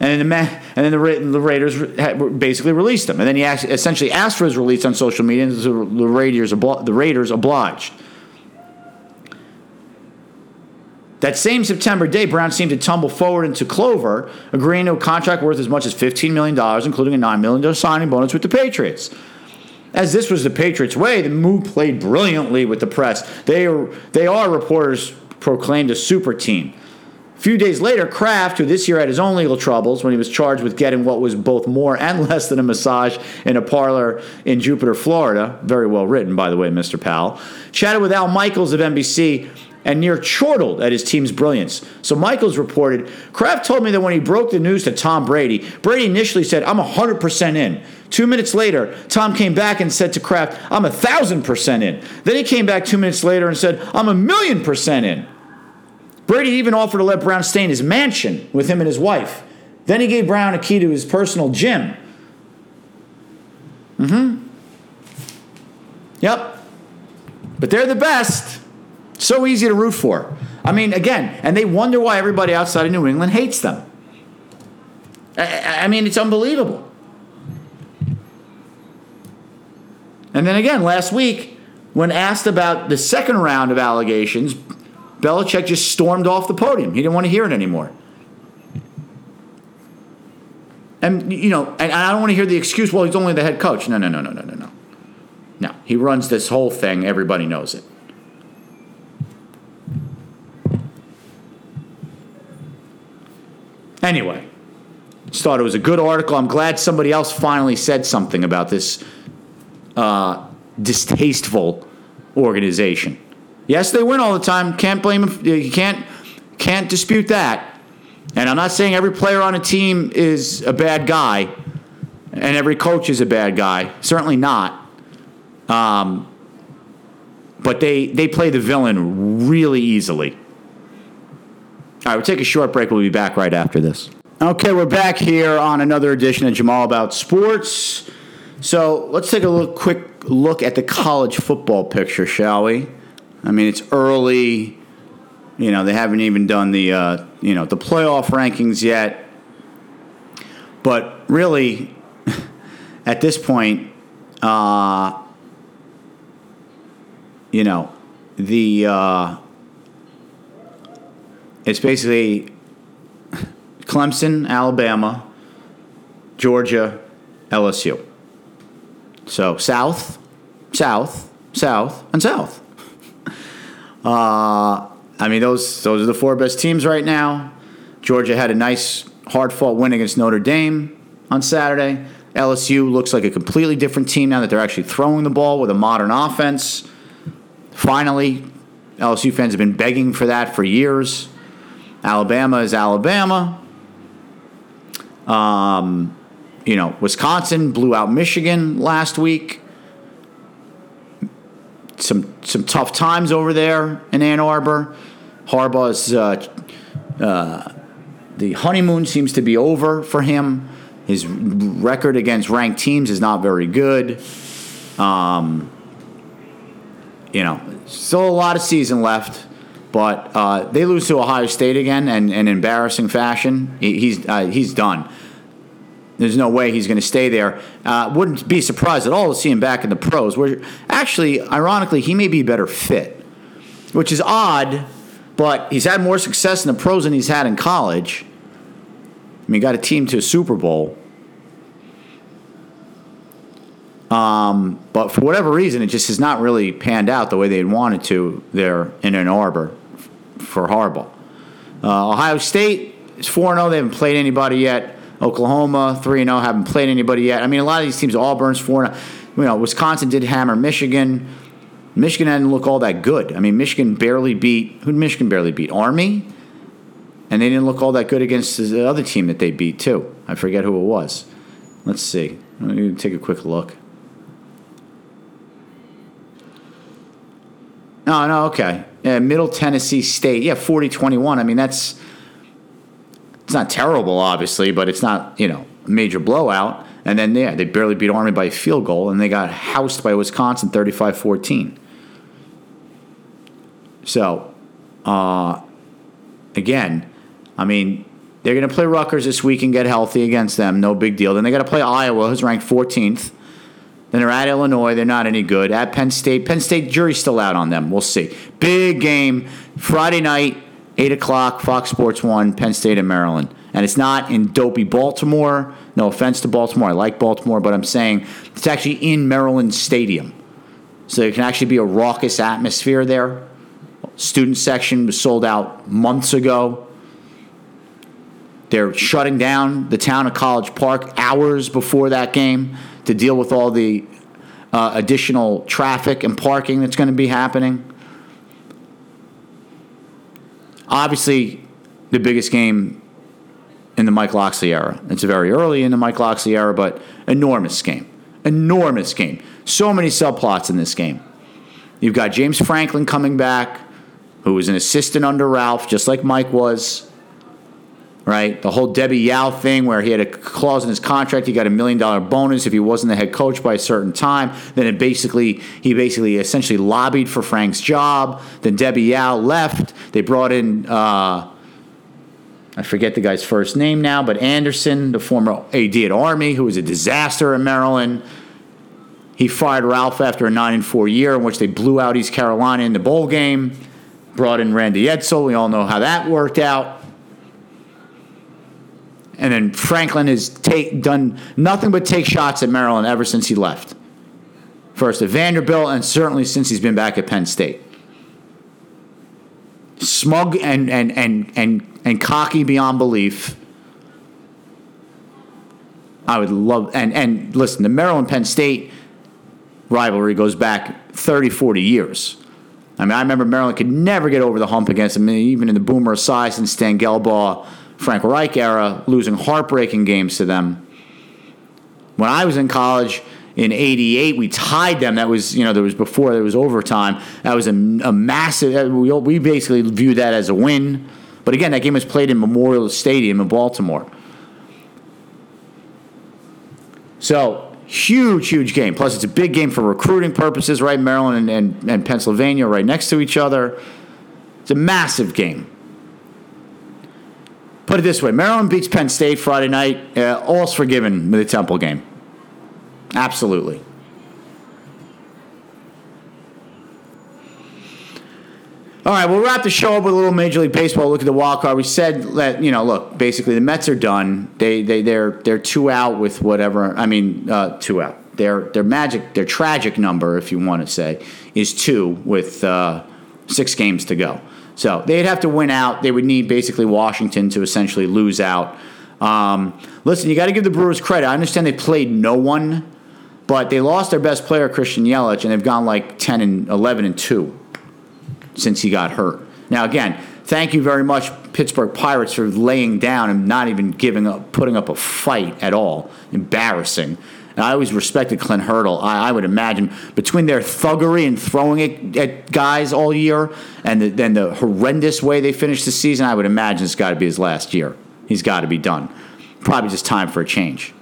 And then the, and then the, Ra- the Raiders basically released him. And then he essentially asked for his release on social media, and the Raiders, the Raiders obliged. That same September day, Brown seemed to tumble forward into Clover, agreeing to a contract worth as much as $15 million, including a $9 million signing bonus with the Patriots. As this was the Patriots' way, the move played brilliantly with the press. They are, they are reporters proclaimed a super team. A few days later, Kraft, who this year had his own legal troubles when he was charged with getting what was both more and less than a massage in a parlor in Jupiter, Florida, very well written, by the way, Mr. Powell, chatted with Al Michaels of NBC and near chortled at his team's brilliance. So Michaels reported Kraft told me that when he broke the news to Tom Brady, Brady initially said, I'm 100% in. Two minutes later, Tom came back and said to Kraft, I'm a thousand percent in. Then he came back two minutes later and said, I'm a million percent in. Brady even offered to let Brown stay in his mansion with him and his wife. Then he gave Brown a key to his personal gym. Mm hmm. Yep. But they're the best. So easy to root for. I mean, again, and they wonder why everybody outside of New England hates them. I, I mean, it's unbelievable. And then again, last week, when asked about the second round of allegations, Belichick just stormed off the podium. He didn't want to hear it anymore. And you know, and I don't want to hear the excuse, well, he's only the head coach. No, no, no, no, no, no, no. No. He runs this whole thing, everybody knows it. Anyway, just thought it was a good article. I'm glad somebody else finally said something about this uh, distasteful organization. Yes, they win all the time. Can't blame them. You can't can't dispute that. And I'm not saying every player on a team is a bad guy, and every coach is a bad guy. Certainly not. Um, but they they play the villain really easily. All right, we'll take a short break. We'll be back right after this. Okay, we're back here on another edition of Jamal About Sports. So let's take a look, quick look at the college football picture, shall we? I mean, it's early. You know, they haven't even done the uh, you know the playoff rankings yet. But really, at this point, uh, you know, the uh, it's basically Clemson, Alabama, Georgia, LSU. So South, South, South, and South. Uh, I mean, those those are the four best teams right now. Georgia had a nice, hard fought win against Notre Dame on Saturday. LSU looks like a completely different team now that they're actually throwing the ball with a modern offense. Finally, LSU fans have been begging for that for years. Alabama is Alabama. Um, you know, Wisconsin blew out Michigan last week. Some some tough times over there in Ann Arbor. Harbaugh's uh, uh, the honeymoon seems to be over for him. His record against ranked teams is not very good. Um, you know, still a lot of season left, but uh, they lose to Ohio State again in an embarrassing fashion. He, he's uh, he's done. There's no way he's going to stay there. Uh, wouldn't be surprised at all to see him back in the pros. Where actually, ironically, he may be a better fit, which is odd. But he's had more success in the pros than he's had in college. I mean, got a team to a Super Bowl. Um, but for whatever reason, it just has not really panned out the way they wanted to there in Ann Arbor for Harbaugh. Uh, Ohio State is 4 0. They haven't played anybody yet. Oklahoma 3 0, haven't played anybody yet. I mean, a lot of these teams, Auburn's 4 0. You know, Wisconsin did hammer Michigan. Michigan didn't look all that good. I mean, Michigan barely beat, who did Michigan barely beat? Army? And they didn't look all that good against the other team that they beat, too. I forget who it was. Let's see. Let me take a quick look. No, no, okay. Yeah, Middle Tennessee State. Yeah, 40 21. I mean, that's. It's not terrible, obviously, but it's not, you know, a major blowout. And then, yeah, they barely beat Army by a field goal, and they got housed by Wisconsin 35 14. So, uh, again, I mean, they're going to play Rutgers this week and get healthy against them. No big deal. Then they got to play Iowa, who's ranked 14th. Then they're at Illinois. They're not any good. At Penn State. Penn State jury's still out on them. We'll see. Big game Friday night, eight o'clock. Fox Sports One. Penn State and Maryland. And it's not in dopey Baltimore. No offense to Baltimore. I like Baltimore, but I'm saying it's actually in Maryland Stadium. So there can actually be a raucous atmosphere there. Student section was sold out months ago. They're shutting down the town of College Park hours before that game to deal with all the uh, additional traffic and parking that's going to be happening. Obviously, the biggest game in the Mike Locksley era. It's very early in the Mike Locksley era, but enormous game. Enormous game. So many subplots in this game. You've got James Franklin coming back, who was an assistant under Ralph, just like Mike was right? The whole Debbie Yow thing where he had a clause in his contract, he got a million dollar bonus if he wasn't the head coach by a certain time. Then it basically, he basically essentially lobbied for Frank's job. Then Debbie Yow left. They brought in, uh, I forget the guy's first name now, but Anderson, the former AD at Army, who was a disaster in Maryland. He fired Ralph after a 9 and 4 year in which they blew out East Carolina in the bowl game. Brought in Randy Edsall. We all know how that worked out. And then Franklin has take, done nothing but take shots at Maryland ever since he left. First at Vanderbilt, and certainly since he's been back at Penn State. Smug and, and, and, and, and cocky beyond belief. I would love, and, and listen, the Maryland Penn State rivalry goes back 30, 40 years. I mean, I remember Maryland could never get over the hump against them, even in the Boomer Esiason and Stan Gelbaugh Frank Reich era, losing heartbreaking games to them. When I was in college in '88, we tied them. That was you know there was before there was overtime. That was a, a massive. We, we basically viewed that as a win. But again, that game was played in Memorial Stadium in Baltimore. So Huge, huge game. Plus, it's a big game for recruiting purposes, right? Maryland and, and, and Pennsylvania right next to each other. It's a massive game. Put it this way Maryland beats Penn State Friday night. Uh, all's forgiven with the Temple game. Absolutely. All right, we'll wrap the show up with a little Major League Baseball. Look at the wild card. We said that you know, look, basically the Mets are done. They they they're they're two out with whatever. I mean, uh, two out. Their their magic, their tragic number, if you want to say, is two with uh, six games to go. So they'd have to win out. They would need basically Washington to essentially lose out. Um, listen, you got to give the Brewers credit. I understand they played no one, but they lost their best player, Christian Yelich, and they've gone like ten and eleven and two since he got hurt. Now, again, thank you very much, Pittsburgh Pirates, for laying down and not even giving up, putting up a fight at all. Embarrassing. And I always respected Clint Hurdle. I, I, would imagine between their thuggery and throwing it at guys all year, and the, then the horrendous way they finished the season, I would imagine it's got to be his last year. He's got to be done. Probably just time for a change.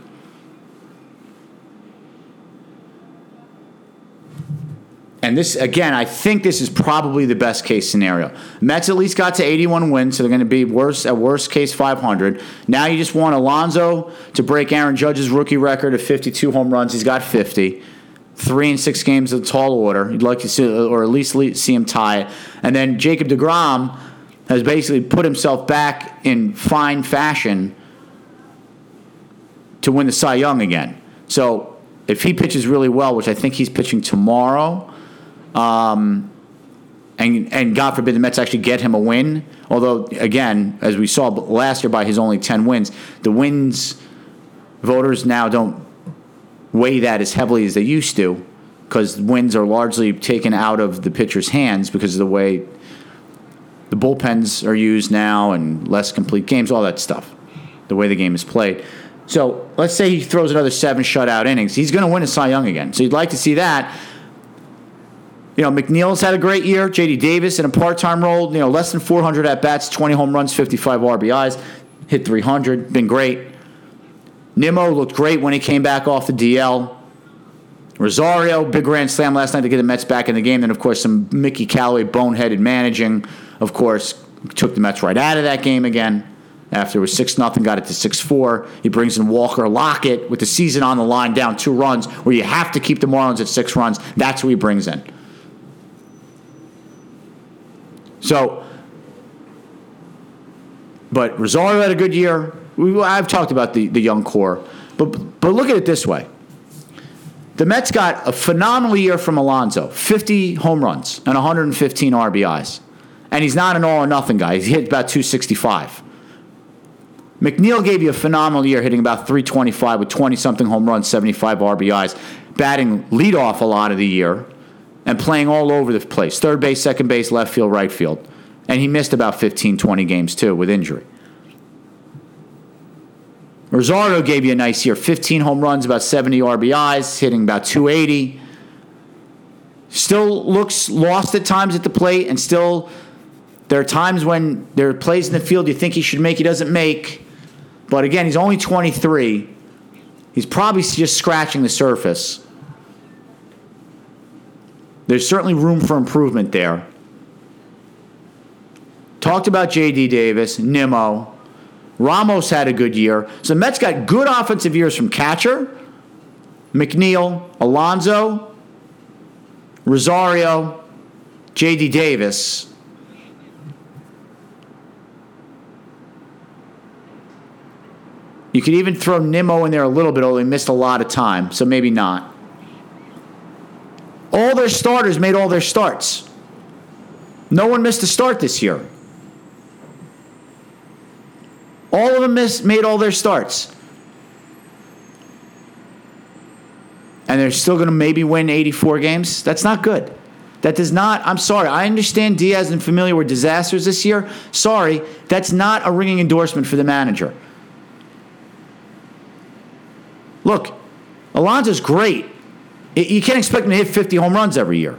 And this again, I think this is probably the best case scenario. Mets at least got to 81 wins, so they're going to be worse at worst case 500. Now you just want Alonso to break Aaron Judge's rookie record of 52 home runs. He's got 50. Three and six games of the tall order. You'd like to see, or at least see him tie it. And then Jacob DeGrom has basically put himself back in fine fashion to win the Cy Young again. So if he pitches really well, which I think he's pitching tomorrow um, and and God forbid the Mets actually get him a win. Although again, as we saw last year by his only ten wins, the wins voters now don't weigh that as heavily as they used to because wins are largely taken out of the pitcher's hands because of the way the bullpens are used now and less complete games, all that stuff, the way the game is played. So let's say he throws another seven shutout innings. He's going to win a Cy Young again. So you'd like to see that. You know, McNeil's had a great year. J.D. Davis in a part-time role. You know, less than 400 at bats, 20 home runs, 55 RBIs, hit 300. Been great. Nimmo looked great when he came back off the DL. Rosario, big grand slam last night to get the Mets back in the game. Then, of course, some Mickey Callaway boneheaded managing, of course, took the Mets right out of that game again. After it was 6 0, got it to 6 4. He brings in Walker Lockett with the season on the line, down two runs, where you have to keep the Marlins at six runs. That's who he brings in. So, but Rosario had a good year. We, I've talked about the, the young core, but but look at it this way: the Mets got a phenomenal year from Alonso, 50 home runs and 115 RBIs, and he's not an all or nothing guy. He hit about 265. McNeil gave you a phenomenal year, hitting about 325 with 20 something home runs, 75 RBIs, batting leadoff a lot of the year and playing all over the place third base, second base, left field, right field. And he missed about 15, 20 games too with injury. Rosario gave you a nice year 15 home runs, about 70 RBIs, hitting about 280. Still looks lost at times at the plate, and still there are times when there are plays in the field you think he should make, he doesn't make. But again, he's only 23. He's probably just scratching the surface. There's certainly room for improvement there. Talked about J.D. Davis, Nimmo. Ramos had a good year. So the Mets got good offensive years from catcher, McNeil, Alonso, Rosario, J.D. Davis. You could even throw Nimmo in there a little bit, although he missed a lot of time, so maybe not. All their starters made all their starts. No one missed a start this year. All of them missed, made all their starts. And they're still going to maybe win 84 games? That's not good. That does not, I'm sorry. I understand Diaz and Familia were disasters this year. Sorry, that's not a ringing endorsement for the manager. Look, Alonso's great. You can't expect him to hit 50 home runs every year.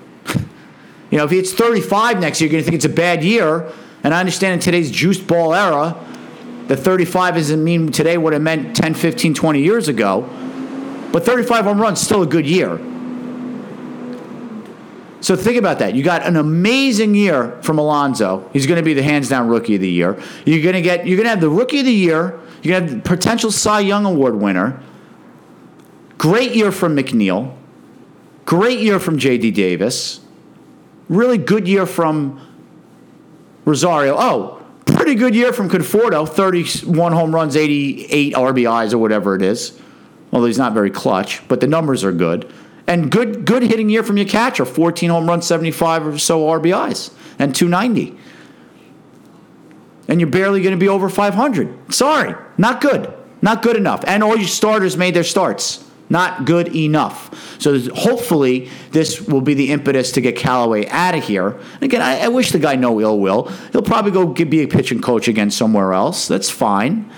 you know, if he hits 35 next year, you're going to think it's a bad year. And I understand in today's juiced ball era, the 35 doesn't mean today what it meant 10, 15, 20 years ago. but 35 home runs still a good year. So think about that. You got an amazing year from Alonso. He's going to be the hands down rookie of the year. You're going to get you're going to have the rookie of the year. You're going to have the potential Cy Young award winner. Great year from McNeil. Great year from JD Davis. Really good year from Rosario. Oh, pretty good year from Conforto. 31 home runs, 88 RBIs or whatever it is. Although he's not very clutch, but the numbers are good. And good good hitting year from your catcher, 14 home runs, 75 or so RBIs, and 290. And you're barely going to be over 500. Sorry, not good. Not good enough. And all your starters made their starts. Not good enough. So hopefully this will be the impetus to get Callaway out of here. And again, I, I, wish the guy no ill will. He'll probably go be a pitching coach again somewhere else. That's fine.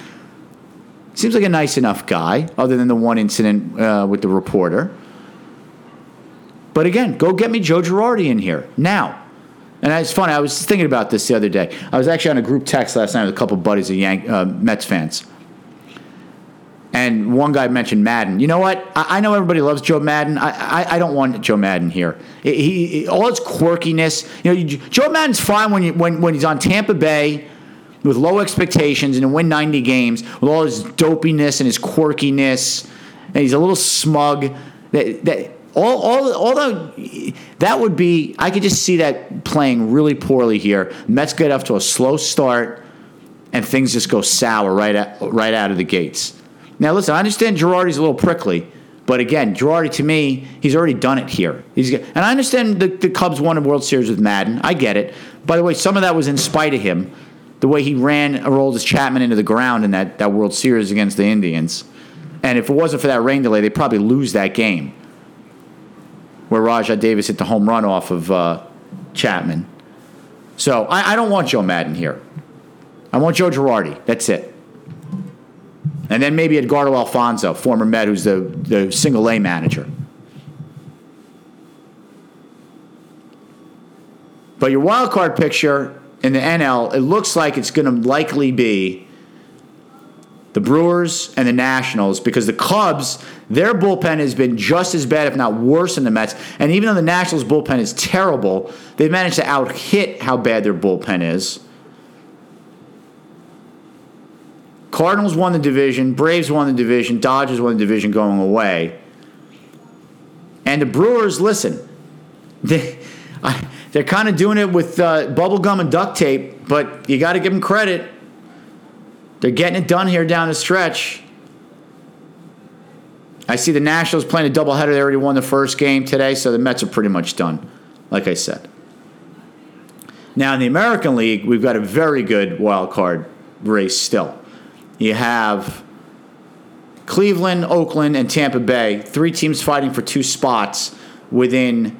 Seems like a nice enough guy, other than the one incident uh, with the reporter. But again, go get me Joe Girardi in here now. And it's funny. I was thinking about this the other day. I was actually on a group text last night with a couple buddies of Yank, uh, Mets fans. And one guy mentioned Maddon. You know what? I, I know everybody loves Joe Maddon. I, I, I, don't want Joe Maddon here. He, he all his quirkiness. You know, Joe Maddon's fine when you, when when he's on Tampa Bay with low expectations and to win 90 games with all his dopiness and his quirkiness. And he's a little smug. That, that all, all, all the, that would be, I could just see that playing really poorly here. Mets get off to a slow start, and things just go sour right, at, right out of the gates. Now, listen, I understand Girardi's a little prickly, but again, Girardi to me, he's already done it here. He's and I understand the, the Cubs won a World Series with Maddon. I get it. By the way, some of that was in spite of him. The way he ran Aroldis Chapman into the ground in that, that World Series against the Indians. And if it wasn't for that rain delay, they'd probably lose that game where Rajai Davis hit the home run off of uh, Chapman. So I, I don't want Joe Maddon here. I want Joe Girardi. That's it. And then maybe Edgardo Alfonzo, former Met, who's the, the single A manager. But your wild card picture in the NL, it looks like it's going to likely be the Brewers and the Nationals because the Cubs, their bullpen has been just as bad, if not worse, than the Mets. And even though the Nationals' bullpen is terrible, they've managed to out hit how bad their bullpen is. Cardinals won the division, Braves won the division, Dodgers won the division going away. And the Brewers, listen, they, they're kind of doing it with uh, bubble gum and duct tape, but you got to give them credit. They're getting it done here down the stretch. I see the Nationals playing a doubleheader. They already won the first game today, so the Mets are pretty much done, like I said. Now, in the American League, we've got a very good wild card race still. You have Cleveland, Oakland, and Tampa Bay, three teams fighting for two spots within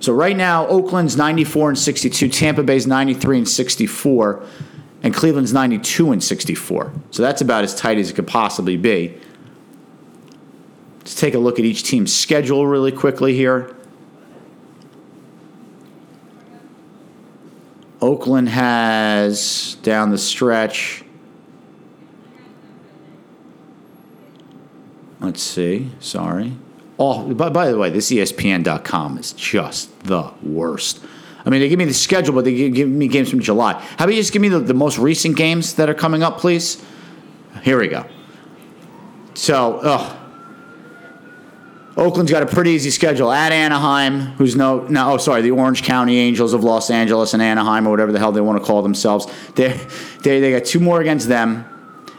So right now, Oakland's 94 and 62, Tampa Bay's 93 and 64, and Cleveland's 92 and 64. So that's about as tight as it could possibly be. Let's take a look at each team's schedule really quickly here. Oakland has down the stretch. Let's see. Sorry. Oh, by, by the way, this ESPN.com is just the worst. I mean, they give me the schedule, but they give me games from July. How about you just give me the, the most recent games that are coming up, please? Here we go. So, oh, Oakland's got a pretty easy schedule at Anaheim, who's no, no, oh, sorry, the Orange County Angels of Los Angeles and Anaheim, or whatever the hell they want to call themselves. They, they, they got two more against them,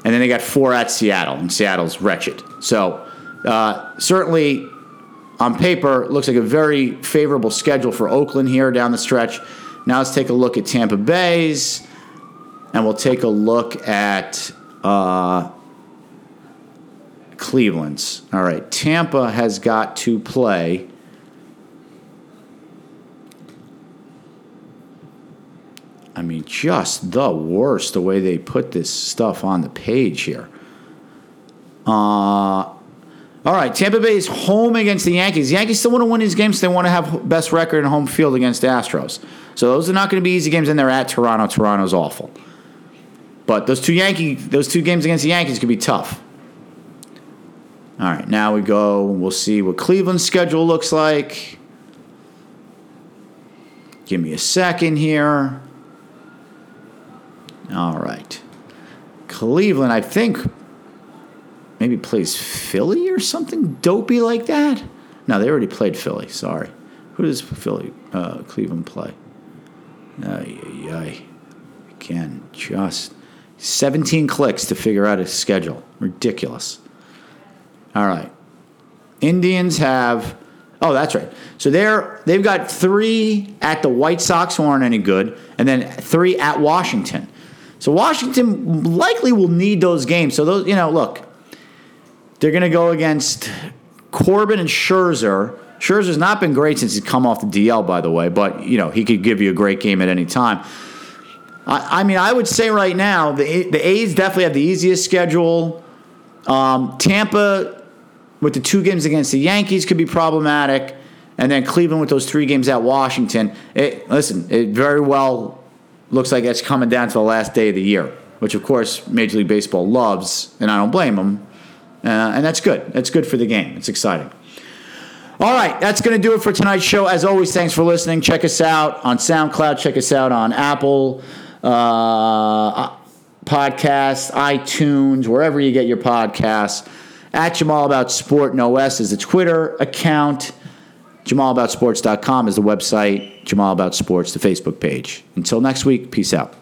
and then they got four at Seattle, and Seattle's wretched. So, uh, certainly on paper, looks like a very favorable schedule for Oakland here down the stretch. Now let's take a look at Tampa Bay's, and we'll take a look at uh, Cleveland's. All right, Tampa has got to play. I mean, just the worst the way they put this stuff on the page here. Uh, all right, Tampa Bay is home against the Yankees. Yankees still want to win these games. They want to have best record in home field against the Astros. So those are not going to be easy games, and they're at Toronto. Toronto's awful. But those two Yankee, those two games against the Yankees could be tough. All right, now we go. We'll see what Cleveland's schedule looks like. Give me a second here. All right. Cleveland, I think, maybe plays Philly or something dopey like that. No, they already played Philly. Sorry. Who does Philly, uh, Cleveland play? Ay, ay. Again, just 17 clicks to figure out a schedule. Ridiculous. All right. Indians have. Oh, that's right. So they're they've got three at the White Sox who aren't any good, and then three at Washington. So Washington likely will need those games. So those, you know, look, they're going to go against Corbin and Scherzer. Scherzer's not been great since he's come off the DL, by the way, but you know he could give you a great game at any time. I, I mean, I would say right now the the A's definitely have the easiest schedule. Um, Tampa with the two games against the Yankees could be problematic, and then Cleveland with those three games at Washington. It, listen, it very well looks like it's coming down to the last day of the year, which of course Major League Baseball loves, and I don't blame them. Uh, and that's good. That's good for the game. It's exciting. All right, that's going to do it for tonight's show. As always, thanks for listening. Check us out on SoundCloud. Check us out on Apple uh, Podcasts, iTunes, wherever you get your podcasts. At Jamal About Sport, no S is the Twitter account. JamalAboutSports.com is the website. Jamal About Sports, the Facebook page. Until next week, peace out.